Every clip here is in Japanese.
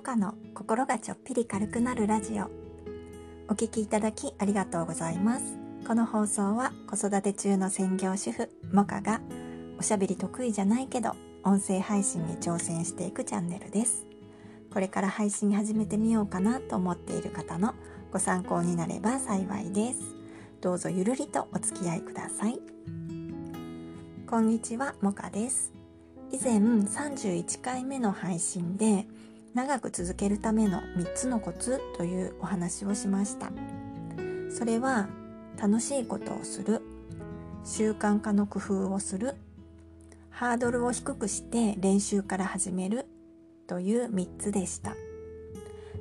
モカの心がちょっぴり軽くなるラジオ。お聞きいただきありがとうございます。この放送は子育て中の専業主婦モカがおしゃべり得意じゃないけど音声配信に挑戦していくチャンネルです。これから配信始めてみようかなと思っている方のご参考になれば幸いです。どうぞゆるりとお付き合いください。こんにちはモカです。以前31回目の配信で長く続けるための3つのコツというお話をしました。それは楽しいことをする。習慣化の工夫をする。ハードルを低くして練習から始める。という3つでした。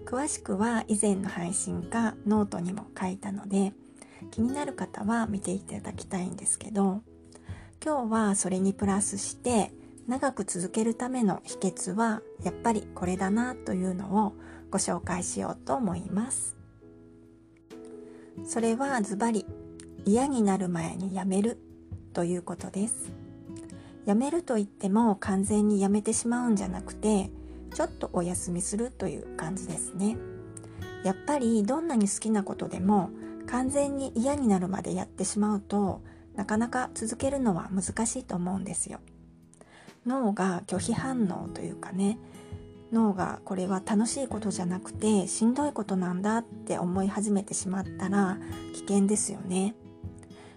詳しくは以前の配信かノートにも書いたので気になる方は見ていただきたいんですけど今日はそれにプラスして長く続けるための秘訣はやっぱりこれだなというのをご紹介しようと思います。それはズバリ嫌になる前にやめるということです。やめると言っても完全にやめてしまうんじゃなくてちょっとお休みするという感じですね。やっぱりどんなに好きなことでも完全に嫌になるまでやってしまうとなかなか続けるのは難しいと思うんですよ。脳が拒否反応というかね脳がこれは楽しいことじゃなくてしんどいことなんだって思い始めてしまったら危険ですよね。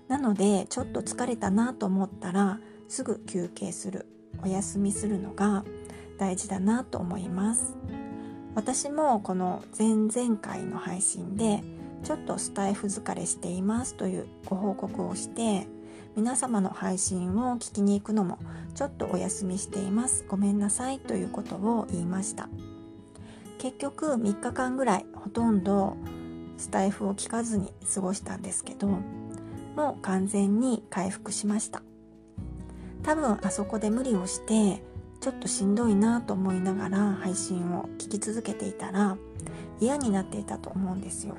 なのでちょっと疲れたなと思ったらすぐ休憩するお休みするのが大事だなと思います。私もこの前々回の配信でちょっとスタイフ疲れしていますというご報告をして皆様の配信を聞きに行くのもちょっとお休みしています。ごめんなさいということを言いました。結局3日間ぐらいほとんどスタイフを聞かずに過ごしたんですけどもう完全に回復しました。多分あそこで無理をしてちょっとしんどいなと思いながら配信を聞き続けていたら嫌になっていたと思うんですよ。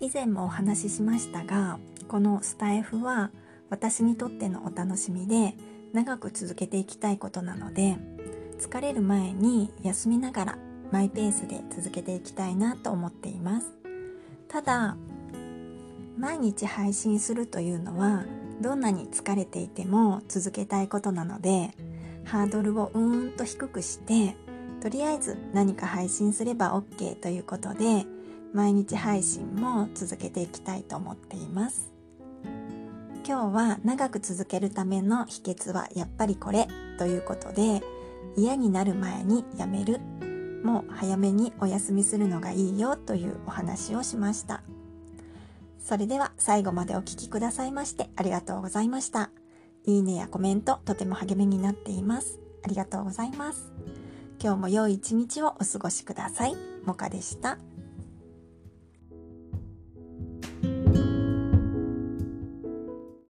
以前もお話ししましたがこのスタイフは私にとってのお楽しみで長く続けていきたいことなので疲れる前に休みながらマイペースで続けていきたいなと思っています。ただ毎日配信するというのはどんなに疲れていても続けたいことなのでハードルをうーんと低くしてとりあえず何か配信すれば OK ということで毎日配信も続けていきたいと思っています。今日は長く続けるための秘訣はやっぱりこれということで嫌になる前にやめる。もう早めにお休みするのがいいよというお話をしました。それでは最後までお聴きくださいましてありがとうございました。いいねやコメントとても励みになっています。ありがとうございます。今日も良い一日をお過ごしください。もかでした。